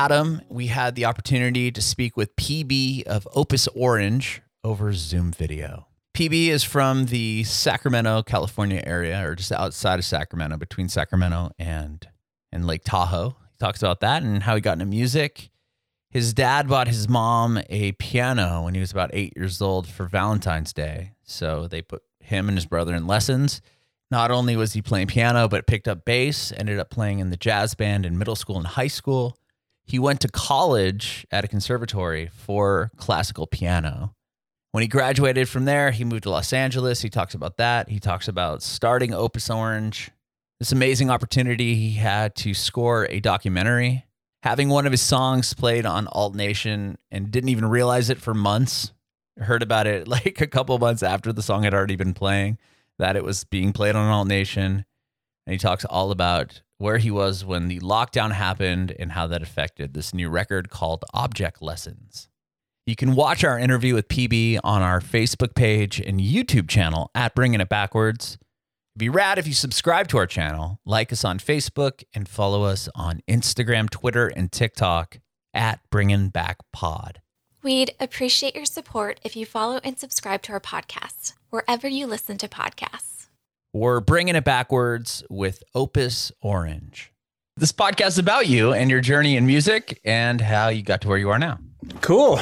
Adam. We had the opportunity to speak with PB of Opus Orange over Zoom video. PB is from the Sacramento, California area, or just outside of Sacramento, between Sacramento and and Lake Tahoe. He talks about that and how he got into music. His dad bought his mom a piano when he was about eight years old for Valentine's Day. So they put him and his brother in lessons. Not only was he playing piano, but picked up bass, ended up playing in the jazz band in middle school and high school. He went to college at a conservatory for classical piano. When he graduated from there, he moved to Los Angeles. He talks about that. He talks about starting Opus Orange, this amazing opportunity he had to score a documentary, having one of his songs played on Alt Nation and didn't even realize it for months. Heard about it like a couple months after the song had already been playing, that it was being played on Alt Nation. And he talks all about where he was when the lockdown happened and how that affected this new record called Object Lessons. You can watch our interview with PB on our Facebook page and YouTube channel at Bringing It Backwards. It'd be rad if you subscribe to our channel, like us on Facebook, and follow us on Instagram, Twitter, and TikTok at Bringing Back Pod. We'd appreciate your support if you follow and subscribe to our podcast wherever you listen to podcasts. We're bringing it backwards with Opus Orange. This podcast is about you and your journey in music and how you got to where you are now. Cool.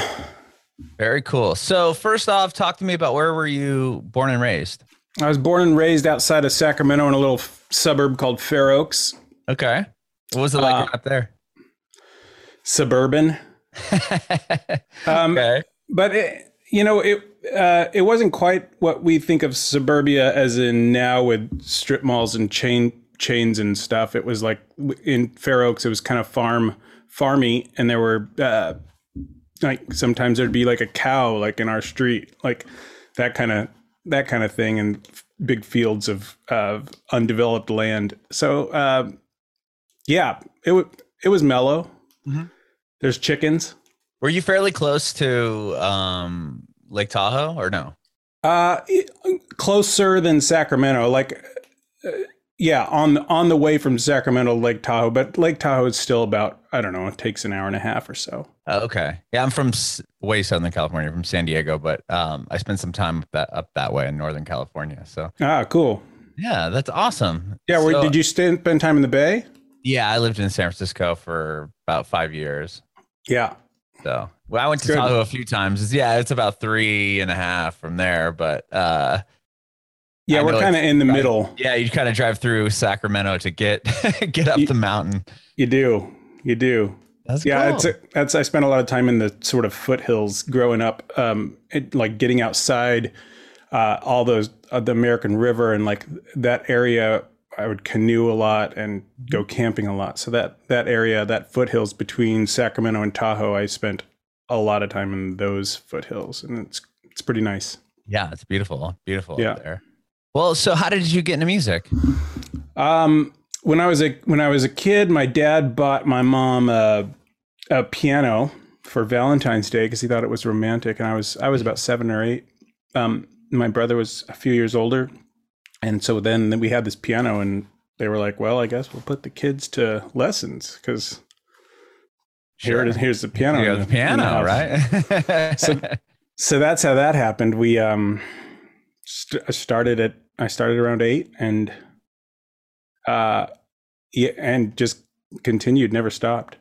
Very cool. So, first off, talk to me about where were you born and raised? I was born and raised outside of Sacramento in a little suburb called Fair Oaks. Okay. What was it like Uh, up there? Suburban. Um, okay. But it, you know, it uh, it wasn't quite what we think of suburbia as in now with strip malls and chain chains and stuff. It was like in Fair Oaks, it was kind of farm farmy, and there were uh, like sometimes there'd be like a cow like in our street, like that kind of that kind of thing, and big fields of of undeveloped land. So uh, yeah, it was it was mellow. Mhm. There's chickens. Were you fairly close to um, Lake Tahoe or no? Uh, closer than Sacramento. Like, uh, yeah, on on the way from Sacramento to Lake Tahoe, but Lake Tahoe is still about I don't know. It takes an hour and a half or so. Oh, okay. Yeah, I'm from s- way southern California, from San Diego, but um, I spent some time up that, up that way in Northern California. So Ah, cool. yeah, that's awesome. Yeah, where, So- did you spend spend time in the Bay? Yeah, I lived in San Francisco for about five years. Yeah, So well, I went to Good. Tahoe a few times. It's- Yeah, it's about three and a half from there, but uh, yeah, I we're kind of in the right. middle. yeah, you kind of drive through Sacramento to get get up You- the mountain. You do, you do. That's Yeah, cool. it's that's I spent a lot of time in the sort of foothills growing up, um, it, like getting outside, uh, all those uh, the American River and like that area. I would canoe a lot and go camping a lot. So that that area, that foothills between Sacramento and Tahoe, I spent a lot of time in those foothills, and it's it's pretty nice. yeah, it's beautiful, beautiful Yeah. up there. Well, so how did you get into music? Um, when I was a when I was a kid, my dad bought my mom a, a piano for Valentine's Day because he thought it was romantic, and I was I was about seven or eight. Um, my brother was a few years older, and so then we had this piano, and they were like, "Well, I guess we'll put the kids to lessons because here it is. Here's the piano. You the- the piano, right? So- so that's how that happened. We um st- I started at I started around eight and uh yeah and just continued, never stopped.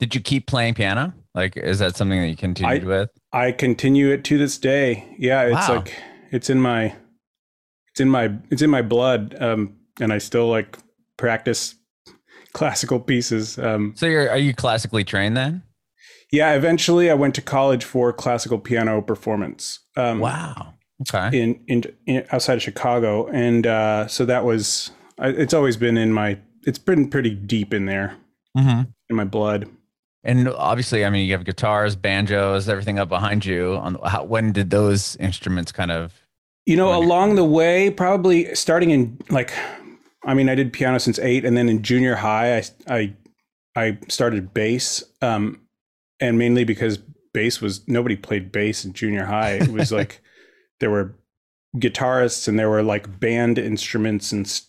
did you keep playing piano? Like, is that something that you continued I- with? I continue it to this day. Yeah, it's Wow. like it's in my it's in my it's in my blood. Um and I still like practice classical pieces. Um So you're are you classically trained then? yeah, eventually I went to college for classical piano performance. Um Wow. Okay. in, in, in outside of Chicago, and uh, so that was. I, it's always been in my. It's been pretty deep in there hmm in my blood. And obviously, I mean, you have guitars, banjos, everything up behind you. On how, when did those instruments kind of? You know, along the way, probably starting in like, I mean, I did piano since eight, and then in junior high, I I I started bass, um, and mainly because bass was nobody played bass in junior high. It was like there were guitarists and there were like band instruments and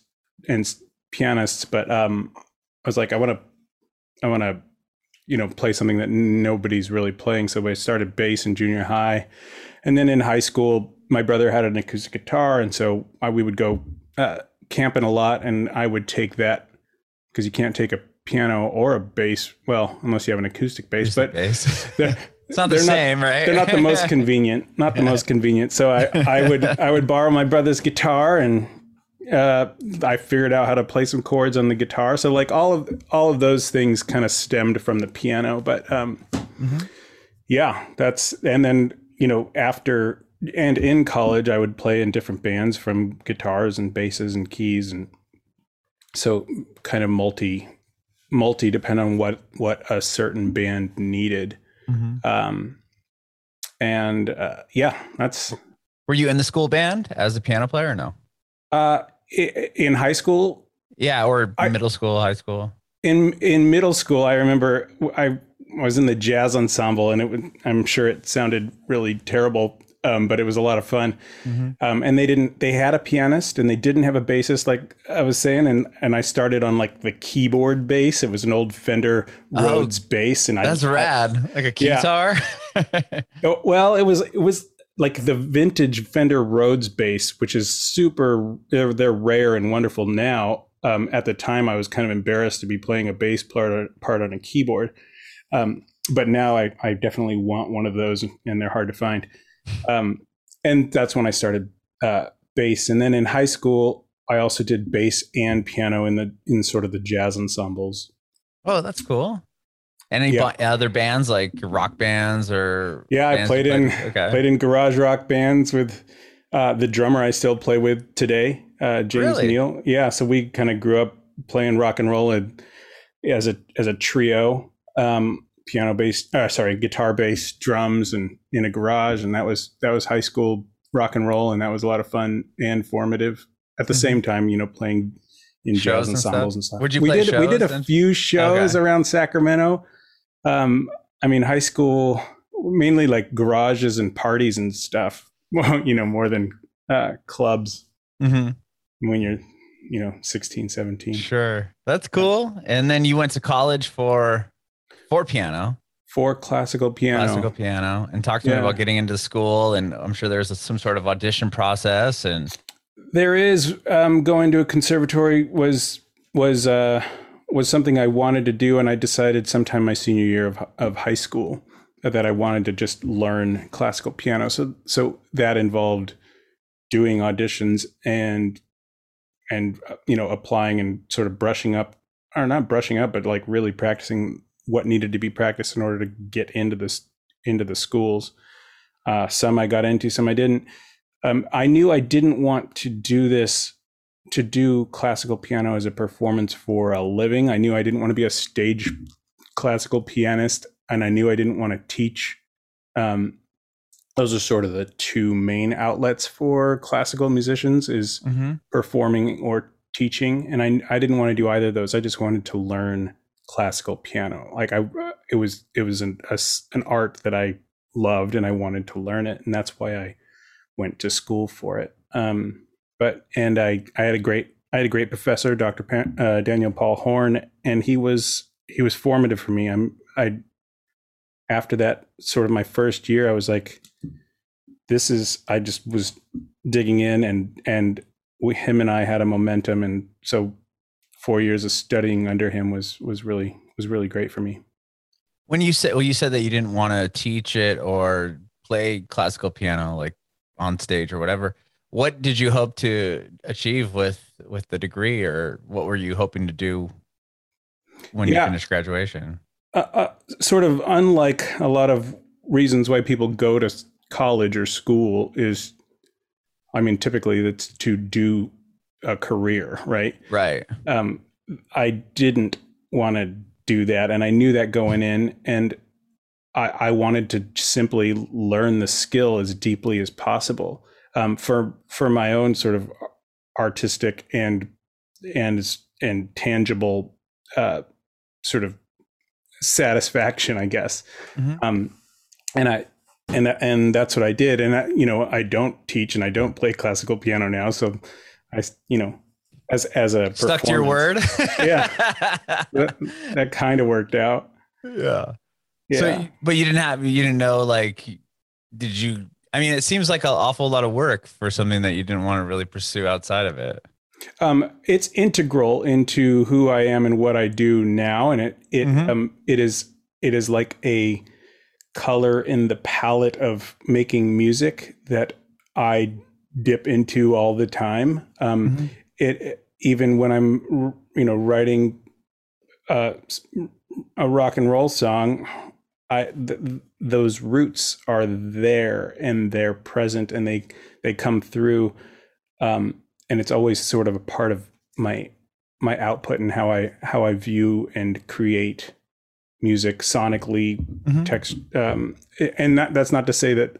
and pianists, but um, I was like, I want to, I want to you know play something that nobody's really playing. So I started bass in junior high, and then in high school, my brother had an acoustic guitar, and so I, we would go uh, camping a lot, and I would take that because you can't take a piano or a bass. Well, unless you have an acoustic bass, but Bass. they're- it's not the they're not- same, right? they're not the most convenient. Not the most convenient. So I, I would I would borrow my brother's guitar and uh, I figured out how to play some chords on the guitar. So like all of all of those things kind of stemmed from the piano. But um, yeah, that's and then you know after and in college I would play in different bands from guitars and basses and keys and so kind of multi multi depend on what what a certain band needed Mhm. um and uh, yeah that's Were you in the school band as a piano player or no? uh in high school Yeah, or I- middle school, high school. in in middle school i remember i was in the jazz ensemble and it would i'm sure it sounded really terrible um, but it was a lot of fun um, and they didn't they had a pianist and they didn't have a bassist like i was saying and and i started on like the keyboard bass it was an old fender Oh, rhodes bass and That's I, That's rad. Like a Yeah. guitar. Oh, well, it was it was like the vintage Fender Rhodes bass, which is super. They're, they're rare and wonderful now. Um, at the time, I was kind of embarrassed to be playing a bass part part on a keyboard, um, but now I, I definitely want one of those, and they're hard to find. Um, and that's when I started uh, bass, and then in high school, I also did bass and piano in the in sort of the jazz ensembles. oh, that's cool. Any Yeah. other bands like rock bands or Yeah, I played in Okay. played in garage rock bands with uh, the drummer I still play with today, uh, James Really? Neal. Yeah, so we kind of grew up playing rock and roll and, as a as a trio, um, piano bass, uh, sorry, guitar based drums, and in a garage, and that was that was high school rock and roll, and that was a lot of fun and formative. At the Mhm. same time, you know, playing in Shows jazz and stuff? ensembles and stuff. Would you we did we did a few shows Okay. around Sacramento. Um, I mean, high school, mainly like garages and parties and stuff. Well, you know, more than uh, clubs hmm when you're, you know, 16, 17. Sure. That's cool. And then you went to college for for piano, For classical piano. classical piano, and talk to me about getting into school. And I'm sure there's a, some sort of audition process. And There is um, going to a conservatory was was uh, was something I wanted to do, and I decided sometime my senior year of of high school that I wanted to just learn classical piano. So so that involved doing auditions and and uh, you know applying and sort of brushing up or not brushing up, but like really practicing what needed to be practiced in order to get into this into the schools. Uh, some I got into, some I didn't. Um, I knew I didn't want to do this to do classical piano as a performance for a living. I knew I didn't want to be a stage classical pianist, and I knew I didn't want to teach. Um, those are sort of the two main outlets for classical musicians: is performing or teaching. And I I didn't want to do either of those. I just wanted to learn classical piano. Like I, it was it was an a an art that I loved, and I wanted to learn it, and that's why I went to school for it. Um, but and I I had a great I had a great professor, Dr. Pa- uh, Daniel Paul Horn, and he was he was formative for me. I'm I after that sort of my first year, I was like, this is I just was digging in and and we, him and I had a momentum, and so four years of studying under him was was really was really great for me. when you said well, you said that you didn't want to teach it or play classical piano like on stage or whatever. What did you hope to achieve with with the degree, or what were you hoping to do when you finished graduation? uh, uh, sort of unlike a lot of reasons why people go to college or school is i mean typically it's to do a career right Right. um, i didn't want to do that and i knew that going in and I, I wanted to simply learn the skill as deeply as possible um, for for my own sort of artistic and and and tangible uh, sort of satisfaction, I guess. Mhm. Um, and I and and that's what I did. And I, you know, I don't teach and I don't play classical piano now, so I, you know, as as a Stuck to your word. Yeah. that, that kind of worked out. Yeah. Yeah. So, but you didn't have, you didn't know, like, did you? I mean, it seems like an awful lot of work for something that you didn't want to really pursue outside of it. um, it's integral into who I am and what I do now, and it it Mhm. um it is it is like a color in the palette of making music that I dip into all the time. Um, Mhm. it even when I'm you know writing uh, a rock and roll song, I th- those roots are there and they're present and they they come through, um, and it's always sort of a part of my my output and how I how I view and create music sonically Mhm. text um, and that, that's not to say that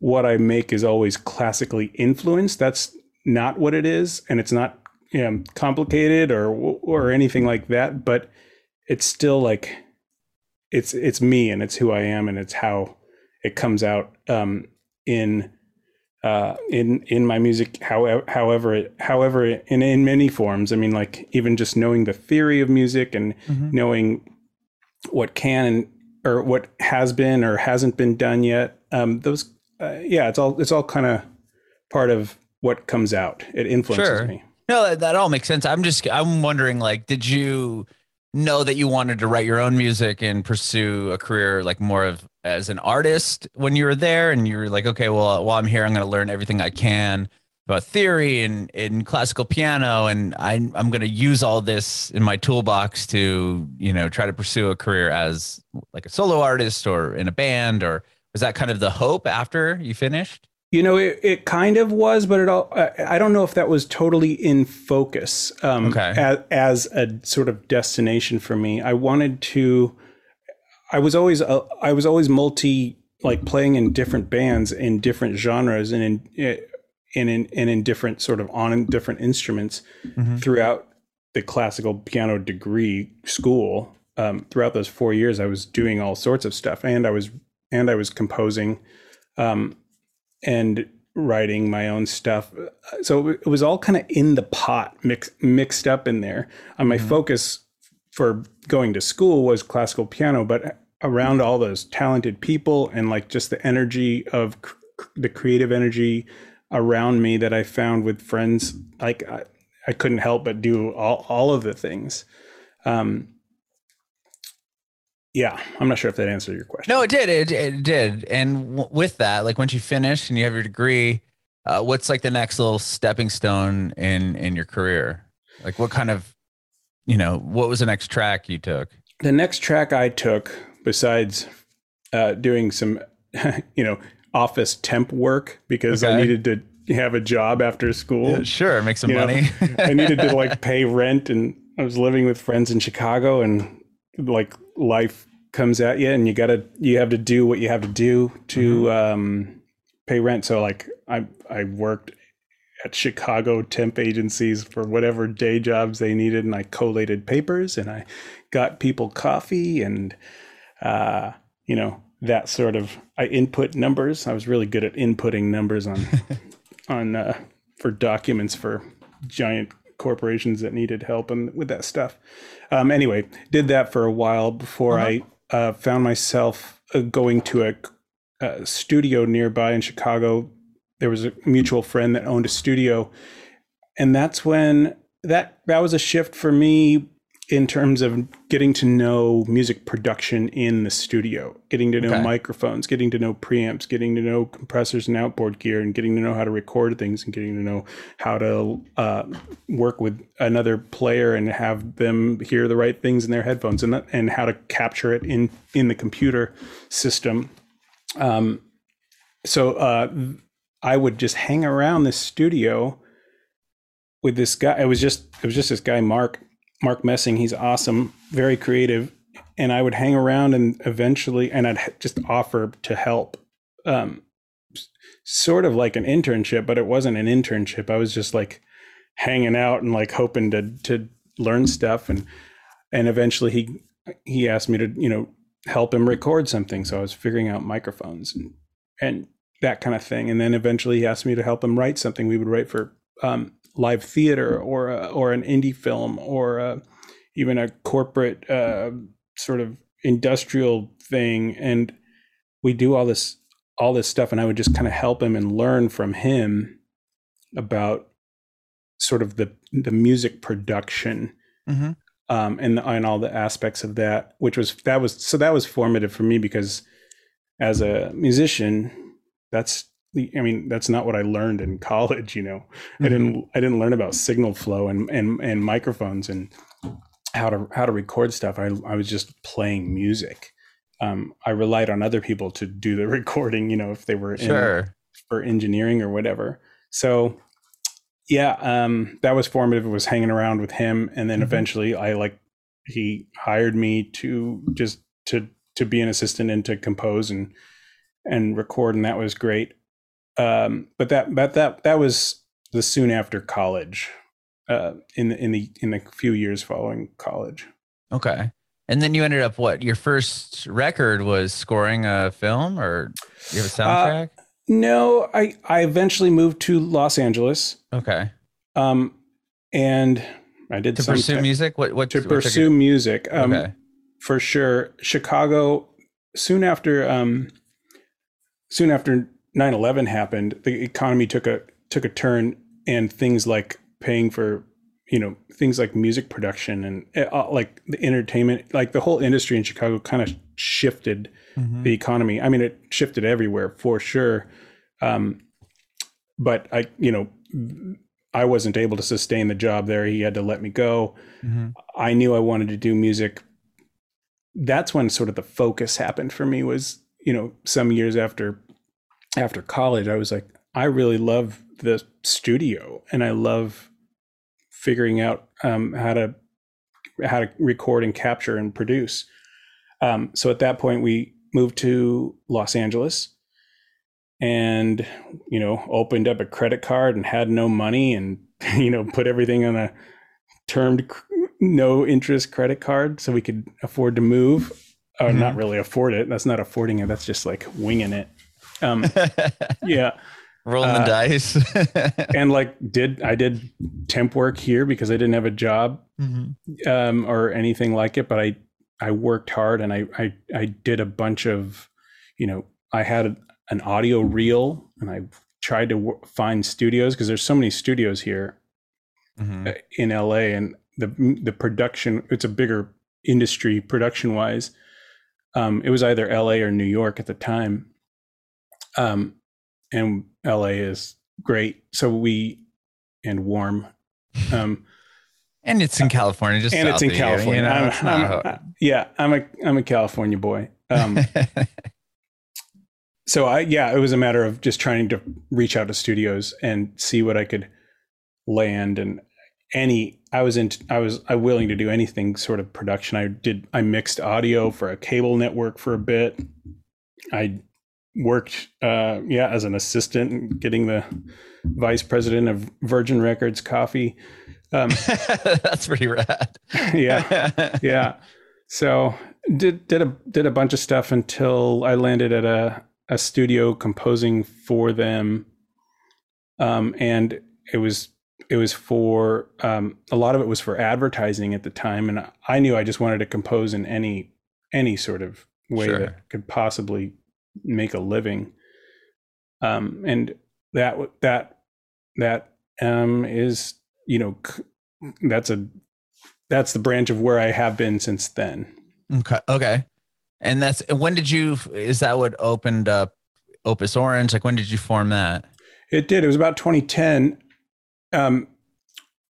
what I make is always classically influenced. That's not what it is, and it's not you know, complicated or or anything like that. But it's still like it's it's me and it's who I am and it's how it comes out um, in uh, in in my music. However, however, it, however, in in many forms. I mean, like even just knowing the theory of music and Mhm. knowing what can and or what has been or hasn't been done yet. Um, those, uh, yeah, it's all it's all kind of part of what comes out. It influences Sure. me. No, that, that all makes sense. I'm just, I'm wondering, like, did you know that you wanted to write your own music and pursue a career like more of as an artist when you were there? And you were like, okay, well, while I'm here, I'm going to learn everything I can about theory and in classical piano, and I, I'm going to use all this in my toolbox to, you know, try to pursue a career as like a solo artist or in a band, or was that kind of the hope after you finished? You know, it, it kind of was, but it all, I, I don't know if that was totally in focus um, Okay. as, as a sort of destination for me. I wanted to, I was always, uh, I was always multi, like playing in different bands in different genres and in, eh, and in, and in different sort of on different instruments Mhm. throughout the classical piano degree school. Um, throughout those four years, I was doing all sorts of stuff and I was, and I was composing. Um, and writing my own stuff. So it was all kind of in the pot, mix, mixed up in there. Uh, my focus for going to school was classical piano, but around all those talented people and like just the energy of c- the creative energy around me that I found with friends, like I, I couldn't help but do all, all of the things. Um, yeah, I'm not sure if that answered your question. No, it did. It, it did. And w- with that, like once you finish and you have your degree, uh, what's like the next little stepping stone in in your career? Like what kind of, you know, what was the next track you took? the next track I took, besides uh, doing some, you know, office temp work because I needed to have a job after school. sure, make some You know, money. I needed to like pay rent, and I was living with friends in Chicago, and like life comes at you, and you gotta you have to do what you have to do to um, pay rent. So like I I worked at Chicago temp agencies for whatever day jobs they needed, and I collated papers, and I got people coffee, and uh, you know that sort of I input numbers. I was really good at inputting numbers on on uh, for documents for giant corporations that needed help and with that stuff. Um, anyway, did that for a while before I uh, found myself uh, going to a, a studio nearby in Chicago. There was a mutual friend that owned a studio, and that's when that that was a shift for me in terms of getting to know music production in the studio, getting to know Okay. microphones, getting to know preamps, getting to know compressors and outboard gear, and getting to know how to record things, and getting to know how to uh, work with another player and have them hear the right things in their headphones, and that, and how to capture it in in the computer system. Um, so uh, I would just hang around this studio with this guy. It was just it was just this guy Mark Mark Messing. He's awesome, very creative, and I would hang around and eventually, and I'd just offer to help. Um, sort of like an internship, but it wasn't an internship. I was just like hanging out and like hoping to to learn stuff, and and eventually he he asked me to you know help him record something. So I was figuring out microphones and and that kind of thing. And then eventually he asked me to help him write something. We would write for um, live theater or a, or an indie film or uh even a corporate uh, sort of industrial thing and we do all this all this stuff and I would just kind of help him and learn from him about sort of the the music production Mm-hmm. um, and and all the aspects of that, which was that was so that was formative for me because as a musician, that's I mean that's not what I learned in college. You know, I didn't I didn't learn about signal flow and and and microphones and how to how to record stuff. I I was just playing music. Um, I relied on other people to do the recording. You know, if they were in, Sure. for engineering or whatever. So yeah, um, that was formative. It was hanging around with him, and then Mhm. eventually, I like he hired me to just to to be an assistant and to compose and and record, and that was great. Um, but that but that that was the soon after college, uh, in the in the in the few years following college. Okay. And then you ended up what? Your first record was scoring a film, or you have a Uh, soundtrack? No, I I eventually moved to Los Angeles, okay. um, and I did To some pursue te- music, what? What? to what pursue music. Um, okay. for sure. Chicago, soon after, um, soon after 9-11 happened, the economy took a took a turn, and things like paying for, you know, things like music production and uh, like the entertainment, like the whole industry in Chicago, kind of shifted Mhm. the economy. I mean, it shifted everywhere for sure. Um, but I, you know, I wasn't able to sustain the job there. He had to let me go. Mhm. I knew I wanted to do music. That's when sort of the focus happened for me was, you know, some years after after college, I was like, I really love the studio and I love figuring out um, how to how to record and capture and produce. Um, so at that point, we moved to Los Angeles and you know opened up a credit card and had no money and you know put everything on a termed no interest credit card so we could afford to move or not Mhm. really afford it that's not affording it that's just like winging it um yeah Rolling the uh, dice. and like did i did temp work here because i didn't have a job Mhm. um, or anything like it, but I I worked hard and I I I did a bunch of, you know, I had an audio reel and I tried to w- find studios because there's so many studios here Mhm. uh, in LA and the the production it's a bigger industry production wise. Um, it was either LA or New York at the time, um, and LA is great. So we and warm. Um, And it's in California, just and it's in of you, California. You know, I'm- I'm- yeah, I'm a I'm a California boy. Um, so I yeah, it was a matter of just trying to reach out to studios and see what I could land and any I was in I was I willing to do anything sort of production. I did I mixed audio for a cable network for a bit. I worked uh yeah as an assistant getting the vice president of Virgin Records coffee. Um That's pretty rad. yeah yeah so did did a did a bunch of stuff until i landed at a a studio composing for them um and it was it was for um a lot of it was for advertising at the time and i knew i just wanted to compose in any any sort of way Sure. that could possibly make a living um and that that that um is you know that's a that's the branch of where I have been since then. Okay. Okay. And that's when did you? Is that what opened up Opus Orange? Like when did you form that? It did. It was about 2010. Um,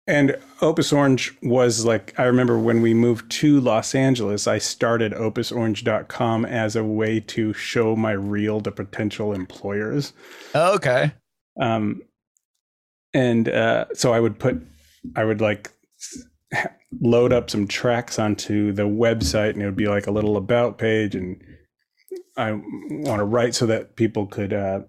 and Opus Orange was like, I remember when we moved to Los Angeles, I started opusorange.com as a way to show my reel to potential employers. Oh, okay. Um, and uh, so I would put, I would like load up some tracks onto the website, and it would be like a little about page. And I want to write so that people could, uh,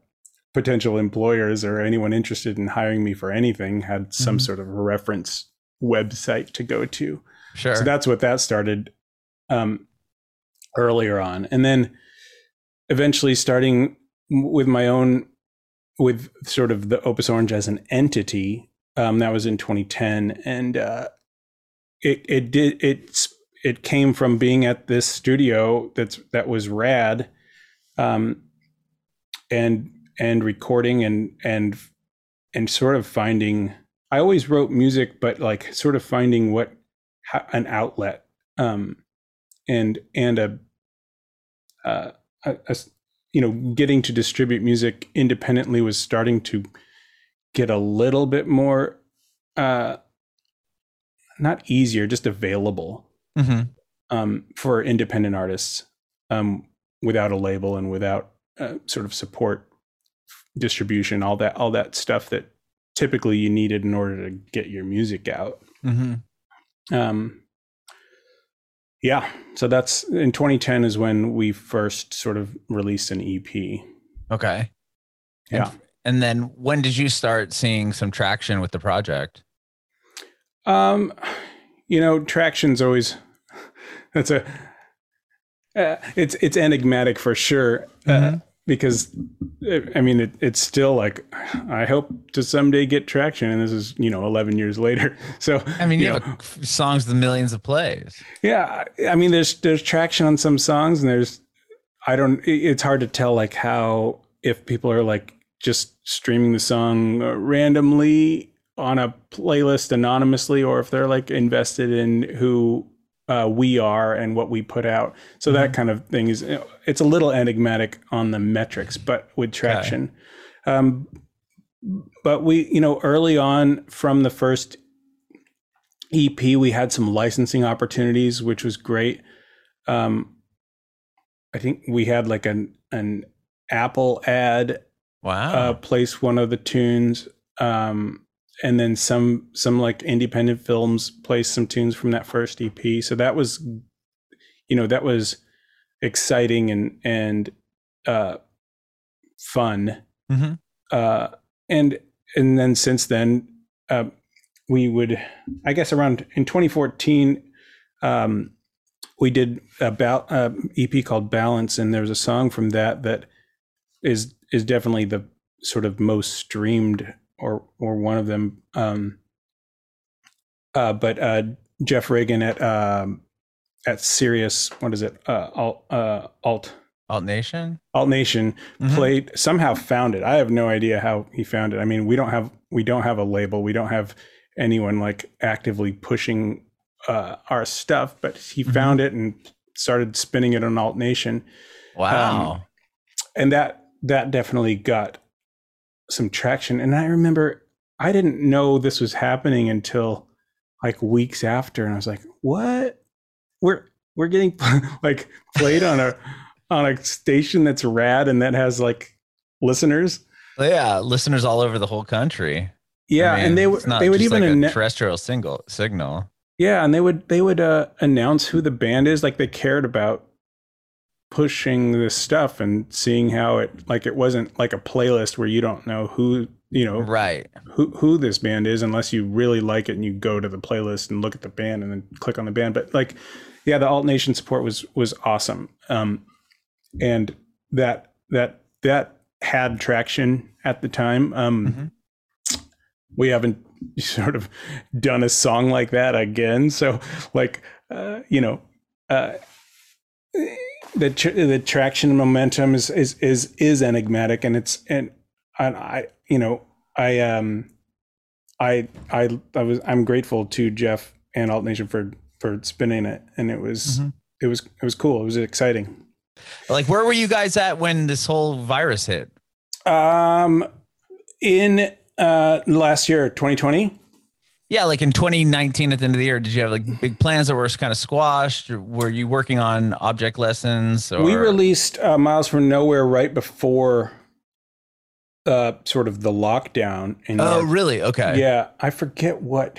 potential employers or anyone interested in hiring me for anything, had some Mhm. sort of reference website to go to. Sure. So that's what that started um, earlier on. And then eventually starting with my own, with sort of the Opus Orange as an entity, um, that was in 2010. And uh, it, it did, it's, it came from being at this studio that's that was rad, um, and and recording and and and sort of finding. I always wrote music, but like sort of finding what an outlet um, and and a, uh, a, a you know getting to distribute music independently was starting to get a little bit more uh, not easier, just available Mm-hmm. um, for independent artists um, without a label and without uh, sort of support, distribution, all that, all that stuff that typically you needed in order to get your music out. Mm-hmm. Um, yeah, so that's in 2010 is when we first sort of released an EP. Okay. Yeah. And, and then when did you start seeing some traction with the project? Um, you know, traction's always that's a uh, it's it's enigmatic for sure uh, Mhm. Because I mean it, it's still like I hope to someday get traction, and this is you know 11 years later. So I mean, you you have a- songs with millions of plays. Yeah, I- I mean, there's there's traction on some songs, and there's I don't. It's hard to tell like how if people are like just streaming the song uh, randomly on a playlist anonymously, or if they're like invested in who uh, we are and what we put out. So that kind of thing is it's a little enigmatic on the metrics, but with traction. Um, but we, you know, early on from the first EP, we had some licensing opportunities, which was great. Um, I think we had like an an Apple ad Wow. uh, place one of the tunes, um, and then some some like independent films placed some tunes from that first EP. So that was, you know, that was exciting and and uh, fun hmm uh, and and then since then uh, we would i guess around in 2014 um, we did about uh, ep called balance and there's a song from that that is is definitely the sort of most streamed or or one of them um, uh, but uh, jeff Regan at um, at Sirius, what is it uh, alt uh, alt Alt Nation. alt nation Mhm. played somehow found it i have no idea how he found it i mean we don't have we don't have a label we don't have anyone like actively pushing uh, our stuff but he Mhm. found it and started spinning it on alt nation Wow. and that that definitely got some traction and i remember i didn't know this was happening until like weeks after and i was like what we're we're getting like played on a on a station that's rad and that has like listeners yeah, listeners all over the whole country. yeah I mean, and they would they would even like terrestrial single signal. yeah and they would they would uh announce who the band is like they cared about pushing this stuff and seeing how it like it wasn't like a playlist where you don't know who you know Right. who who this band is unless you really like it and you go to the playlist and look at the band and then click on the band. But like yeah the alt nation support was was awesome. Um and that that that had traction at the time. Um we haven't sort of done a song like that again. So like uh you know uh the tr- the traction momentum is is is is enigmatic and it's and and I you know I um I I I was I'm grateful to Jeff and Alt Nation for for spinning it and it was Mhm. it was it was cool it was exciting Like, where were you guys at when this whole virus hit? um in uh last year 2020 Yeah, like in 2019 at the end of the year, did you have like big plans that were kind of squashed? Or were you working on object lessons? Or we released uh, Miles from Nowhere right before uh sort of the lockdown in Oh, really? Okay. Yeah, I forget what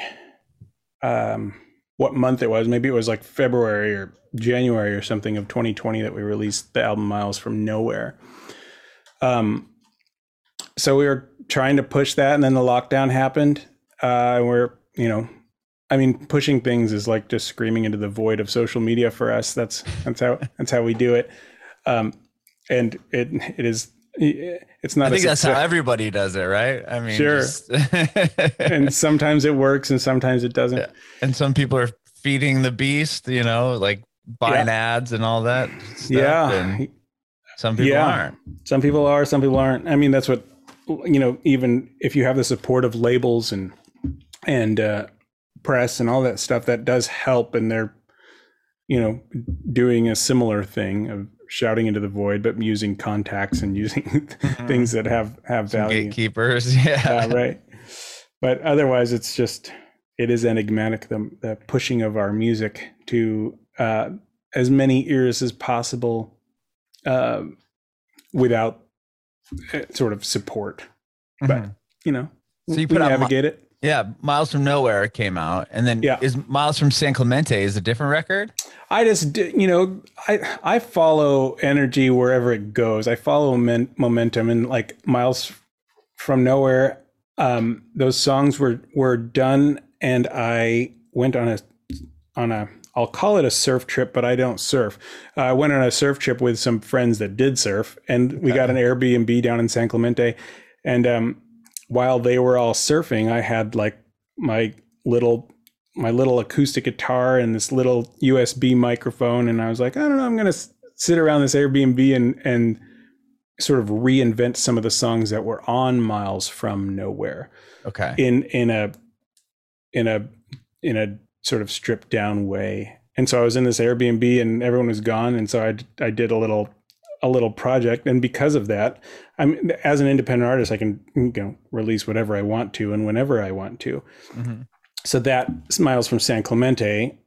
um what month it was. Maybe it was like February or January or something of 2020 that we released the album Miles from Nowhere. Um so we were trying to push that and then the lockdown happened. Uh and we're, you know, I mean pushing things is like just screaming into the void of social media for us. That's that's how that's how we do it. Um and it it is it's not I think that's how everybody does it, right? I mean, Sure. just- and sometimes it works and sometimes it doesn't. Yeah. and some people are feeding the beast, you know, like buying ads and all that. Stuff, yeah. and some people Yeah. aren't. Some people are, some people aren't. I mean, that's what you know. Even if you have the support of labels and and uh, press and all that stuff, that does help. And they're you know doing a similar thing of shouting into the void, but using contacts and using things that have have Some value. gatekeepers. Yeah. Uh, right. But otherwise, it's just it is enigmatic the, the pushing of our music to uh, as many ears as possible uh, without uh, sort of support. But Mhm. you know, So you we put out navigate it. Yeah. Miles from Nowhere came out. And then Yeah. is Miles from San Clemente is a different record? I just you know I I follow energy wherever it goes. I follow men- momentum and like Miles from Nowhere. Um, those songs were were done, and I went on a on a I'll call it a surf trip, but I don't surf. Uh, I went on a surf trip with some friends that did surf, and we got an Airbnb down in San Clemente. And um, while they were all surfing, I had like my little my little acoustic guitar and this little USB microphone, and I was like, I don't know, I'm gonna s- sit around this Airbnb and and sort of reinvent some of the songs that were on Miles from Nowhere Okay. in in a in a in a sort of stripped down way. And so I was in this Airbnb and everyone was gone, and so I I did a little a little project, and because of that, I'm as an independent artist, I can you know release whatever I want to and whenever I want to. Mhm. So that Smiles from San Clemente.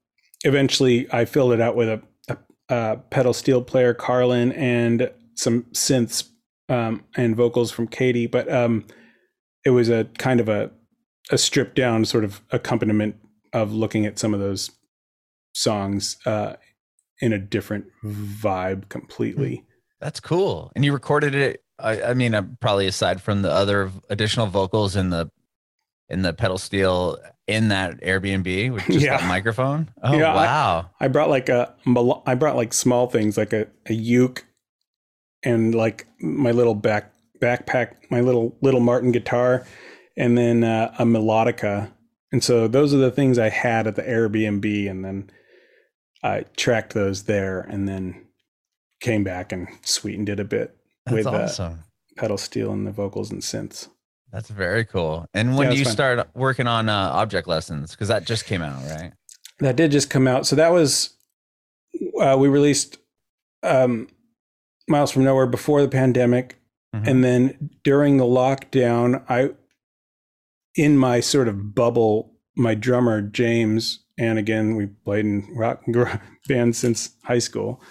Eventually, I filled it out with a, a, a pedal steel player, Carlin, and some synths um, and vocals from Katie. But um, it was a kind of a a stripped down sort of accompaniment of looking at some of those songs uh, in a different vibe completely. That's cool. And you recorded it. I, I mean, uh, probably aside from the other additional vocals in the in the pedal steel in that Airbnb with just that microphone. Oh Yeah, wow! I brought like a I brought like small things like a, a uke and like my little back backpack, my little little Martin guitar, and then uh, a melodica. And so those are the things I had at the Airbnb, and then I tracked those there, and then came back and sweetened it a bit That's with uh, awesome. pedal steel and the vocals and synths. That's very cool. And when Yeah, do you fun. start working on uh, object lessons? Because that just came out, right? That did just come out. So that was uh, we released um, Miles from Nowhere before the pandemic, Mhm. and then during the lockdown, I in my sort of bubble, my drummer James, and again we played in rock bands since high school.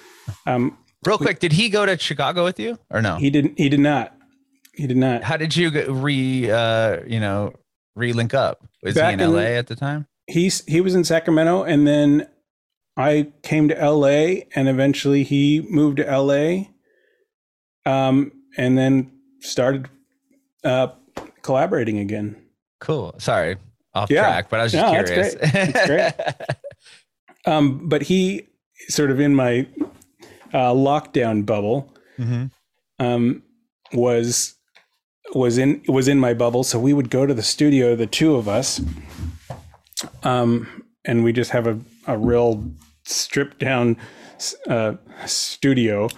Um, Real quick, did he go to Chicago with you or no? he didn't. He did not. He did not. How did you re uh you know re-link up? Was Back he in in LA at the time? He's he was in Sacramento, and then I came to LA, and eventually he moved to LA, um, and then started uh, collaborating again. Cool. Sorry, off Yeah. track, but I was just No, that's curious. great. That's Um, but he sort of in my uh, lockdown bubble hmm um, was was in was in my bubble. So we would go to the studio, the two of us, um, and we just have a, a real stripped down uh, studio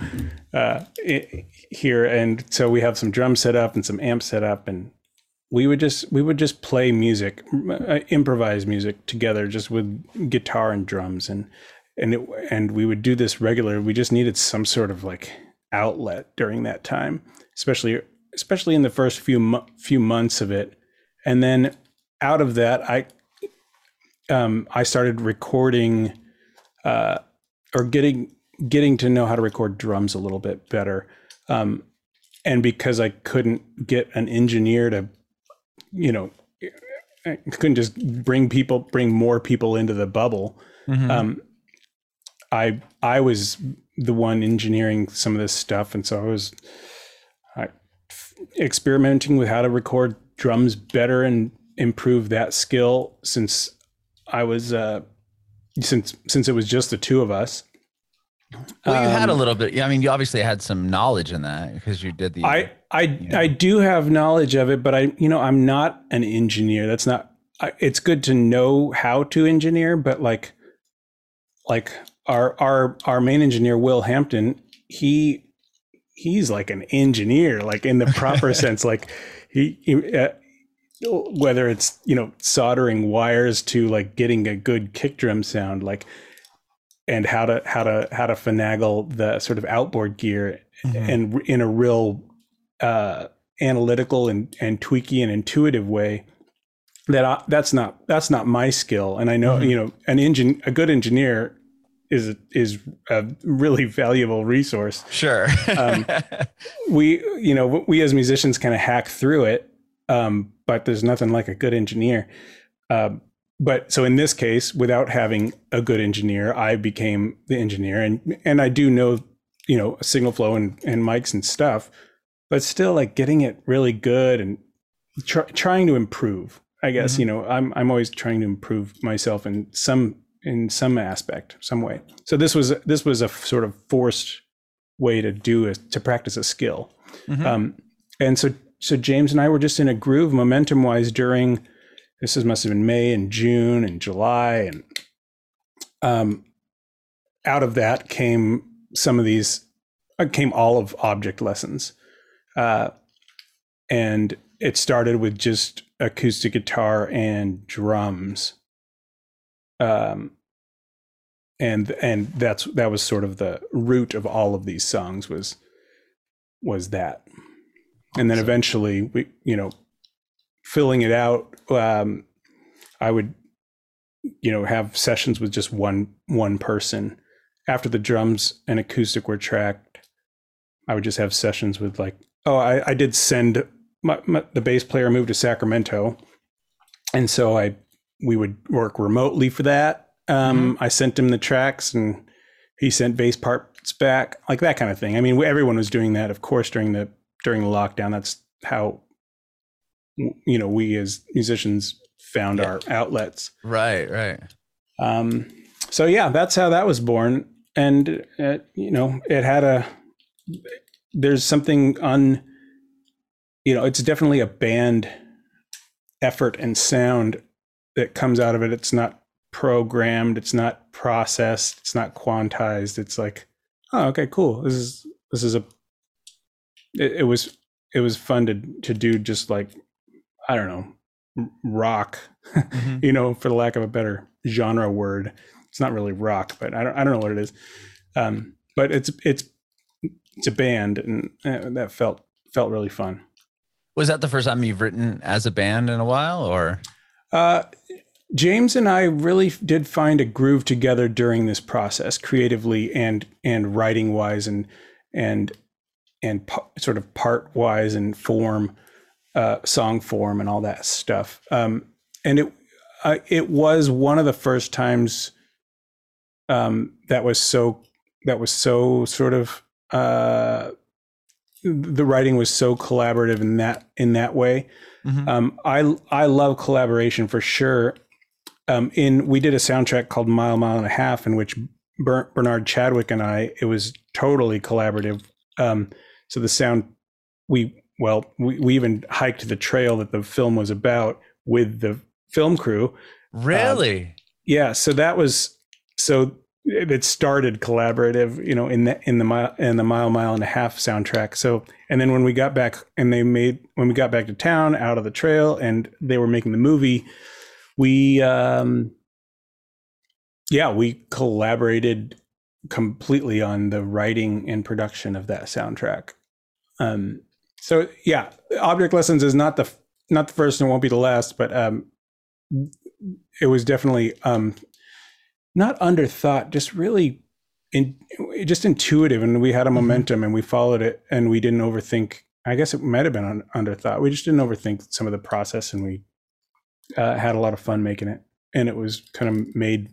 uh, i- here, and so we have some drums set up and some amps set up, and we would just we would just play music, uh, improvise music together, just with guitar and drums, and and it, and we would do this regular. We just needed some sort of like outlet during that time, especially especially in the first few mo- few months of it, and then out of that, I um, I started recording uh, or getting getting to know how to record drums a little bit better. Um, and because I couldn't get an engineer to, you know, I couldn't just bring people, bring more people into the bubble. Mhm. Um, I I was the one engineering some of this stuff, and so I was I, experimenting with how to record drums better and improve that skill since I was uh, since since it was just the two of us. well, you had a Um, little bit. I mean, you obviously had some knowledge in that because you did the. I I Yeah. I do have knowledge of it, but I you know I'm not an engineer. That's not. I, it's good to know how to engineer, but like like our our our main engineer Will Hampton, he he's like an engineer, like in the proper sense, like he, he uh, whether it's you know soldering wires to like getting a good kick drum sound, like and how to how to how to finagle the sort of outboard gear mm-hmm. and in a real uh, analytical and and tweaky and intuitive way that I, that's not that's not my skill and i know mm-hmm. you know an engine a good engineer is is a really valuable resource. Sure. Um, we you know we as musicians kind of hack through it um, but there's nothing like a good engineer. Uh, but so in this case without having a good engineer i became the engineer. And and i do know you know signal flow and, and mics and stuff but still like getting it really good and tr- trying to improve I guess mm-hmm. you know I'm I'm always trying to improve myself in some in some aspect, some way. So this was this was a sort of forced way to do it to practice a skill. Mm-hmm. Um, and so so James and I were just in a groove momentum wise during this is must have been May and June and July and um out of that came some of these uh, came all of object lessons. Uh and it started with just acoustic guitar and drums. Um, and and that's that was sort of the root of all of these songs was was that. And then eventually we you know filling it out um i would you know have sessions with just one one person. After the drums and acoustic were tracked i would just have sessions with like oh i i did send my, my, the bass player moved to Sacramento, and so I we would work remotely for that. Um, mm-hmm. I sent him the tracks, and he sent bass parts back, like that kind of thing. I mean, everyone was doing that, of course, during the during the lockdown. That's how you know we as musicians found yeah. our outlets. Right, right. Um, so yeah, that's how that was born, and it, you know, it had a. There's something un you know, it's definitely a band effort and sound that comes out of it. It's not programmed, it's not processed, it's not quantized. It's like, oh, okay, cool. This is this is a it, it was it was fun to to do just like I don't know, rock, mm-hmm. you know, for the lack of a better genre word. It's not really rock, but I don't I don't know what it is. Um, but it's it's it's a band, and uh, that felt felt really fun. Was that the first time you've written as a band in a while, or? Uh, James and I really did find a groove together during this process, creatively and and writing wise, and and and sort of part wise and form, uh, song form, and all that stuff. Um, and it uh, it was one of the first times um, that was so that was so sort of uh, the writing was so collaborative in that in that way. Mm-hmm. Um, I I love collaboration for sure. Um, in we did a soundtrack called Mile Mile and a Half, in which Ber- Bernard Chadwick and I it was totally collaborative. Um, so the sound we well we, we even hiked the trail that the film was about with the film crew. Really? yeah. So that was so it started collaborative, you know, in the in the mile in the mile mile and a half soundtrack. So and then when we got back and they made when we got back to town out of the trail and they were making the movie, we um yeah, we collaborated completely on the writing and production of that soundtrack. Um so yeah, Object Lessons is not the not the first and won't be the last, but um it was definitely um not underthought, just really in just intuitive. And we had a mm-hmm. momentum mm-hmm. and we followed it and we didn't overthink. I guess it might have been un- underthought. We just didn't overthink some of the process and we uh, had a lot of fun making it. And it was kind of made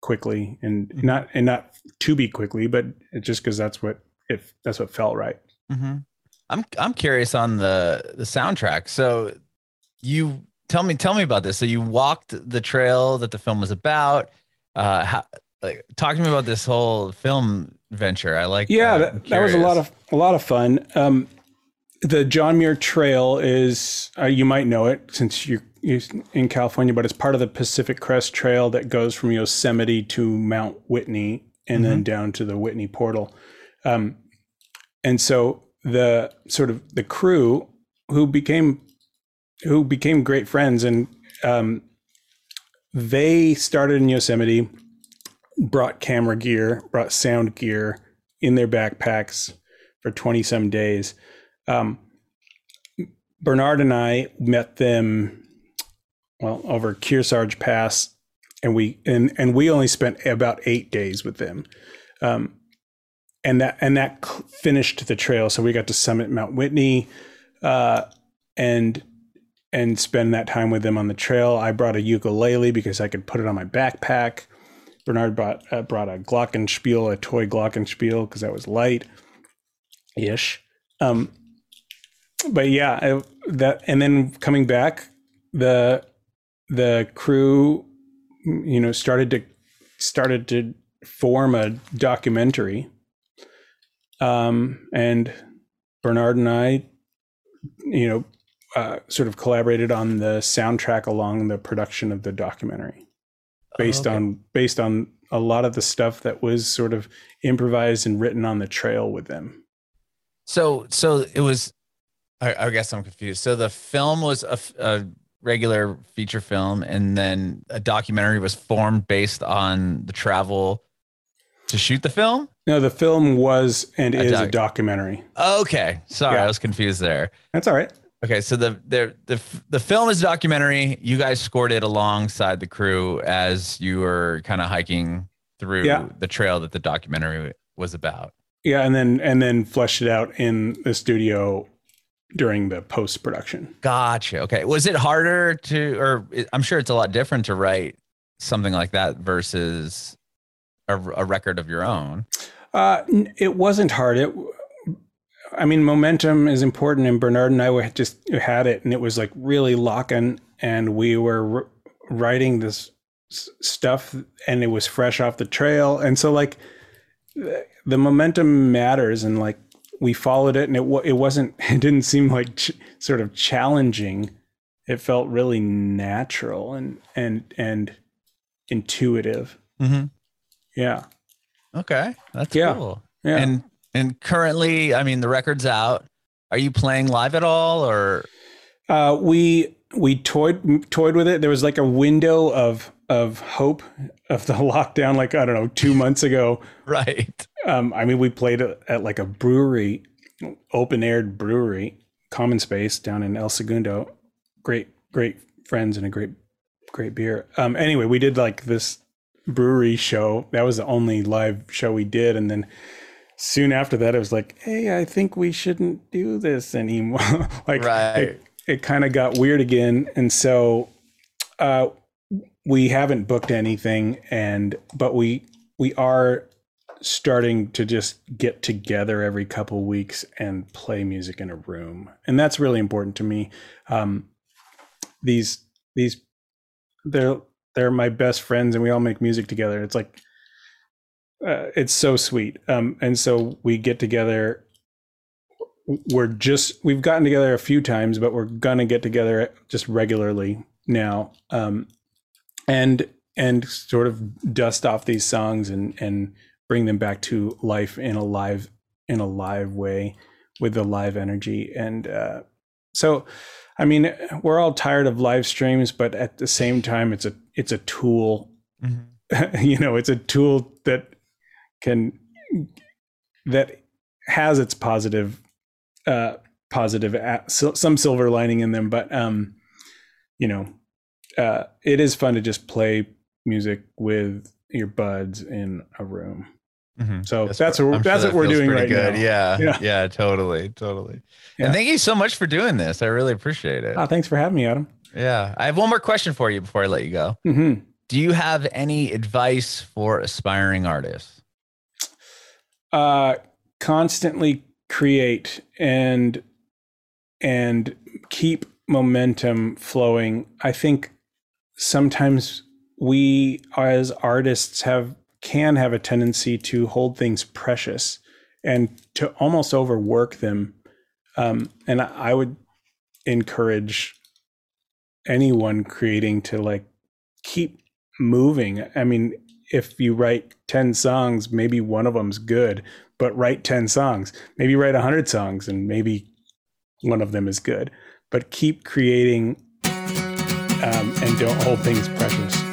quickly and mm-hmm. not and not to be quickly, but just because that's what if that's what felt right. Mm-hmm. I'm I'm curious on the the soundtrack. So you tell me tell me about this. So you walked the trail that the film was about uh, how, like, talk to me about this whole film venture. I like. Yeah, that, that, was a lot of a lot of fun. Um, the John Muir Trail is uh, you might know it since you in California, but it's part of the Pacific Crest Trail that goes from Yosemite to Mount Whitney and then down to the Whitney Portal. Um, and so the sort of the crew who became who became great friends and um, they started in Yosemite, brought camera gear, brought sound gear in their backpacks for 20 some days. Um, Bernard and I met them well over Kearsarge Pass, and we and and we only spent about eight days with them, um, and that and that finished the trail. So we got to summit Mount Whitney, uh, and and spend that time with them on the trail. I brought a ukulele because I could put it on my backpack. Bernard brought uh, brought a glockenspiel, a toy glockenspiel, because that was light, ish. Um, but yeah, I, that and then coming back, the the crew, you know, started to started to form a documentary. Um, and Bernard and I, you know, uh, sort of collaborated on the soundtrack along the production of the documentary, based oh, okay. on based on a lot of the stuff that was sort of improvised and written on the trail with them. So, so it was. I, I guess I'm confused. So the film was a, a regular feature film, and then a documentary was formed based on the travel to shoot the film. No, the film was and a is doc- a documentary. Okay, sorry, yeah. I was confused there. That's all right. Okay, so the the the the film is a documentary. You guys scored it alongside the crew as you were kind of hiking through yeah. the trail that the documentary was about. Yeah, and then and then fleshed it out in the studio during the post production. Gotcha. Okay, was it harder to, or I'm sure it's a lot different to write something like that versus a, a record of your own? Uh, it wasn't hard. It I mean, momentum is important, and Bernard and I just had it, and it was like really locking, and we were writing this stuff, and it was fresh off the trail, and so like the momentum matters, and like we followed it, and it it wasn't, it didn't seem like ch- sort of challenging. It felt really natural and and and intuitive. Mm-hmm. Yeah. Okay, that's yeah. cool. Yeah. And and currently, I mean, the record's out. Are you playing live at all, or? Uh, we we toyed toyed with it. There was like a window of of hope of the lockdown, like I don't know, two months ago. right. Um, I mean, we played at like a brewery, open aired brewery, Common Space down in El Segundo. Great, great friends and a great, great beer. Um, anyway, we did like this brewery show. That was the only live show we did, and then soon after that, it was like, hey, I think we shouldn't do this anymore. like, right. it, it kind of got weird again. And so uh, we haven't booked anything, and but we we are starting to just get together every couple weeks and play music in a room, and that's really important to me. Um, these these they're they're my best friends, and we all make music together. It's like uh, it's so sweet. Um, and so we get together. We're just we've gotten together a few times, but we're gonna get together just regularly now, um, and and sort of dust off these songs and and bring them back to life in a live in a live way with the live energy and uh, so i mean we're all tired of live streams but at the same time it's a it's a tool mm-hmm. you know it's a tool that can that has its positive uh positive some silver lining in them but um you know uh it is fun to just play music with your buds in a room. Mm-hmm. so that's, that's what that's sure what we're doing right good. now yeah, yeah. Yeah totally totally. Yeah. and thank you so much for doing this. I really appreciate it. Oh, thanks for having me adam. Yeah. I have one more question for you before i let you go. Mm-hmm. do you have any advice for aspiring artists? Uh, constantly create and and keep momentum flowing. I think sometimes we as artists have can have a tendency to hold things precious and to almost overwork them. Um, and I would encourage anyone creating to like keep moving. I mean, if you write 10 songs, maybe one of them's good, but write 10 songs. Maybe write 100 songs and maybe one of them is good. But keep creating um, and don't hold things precious.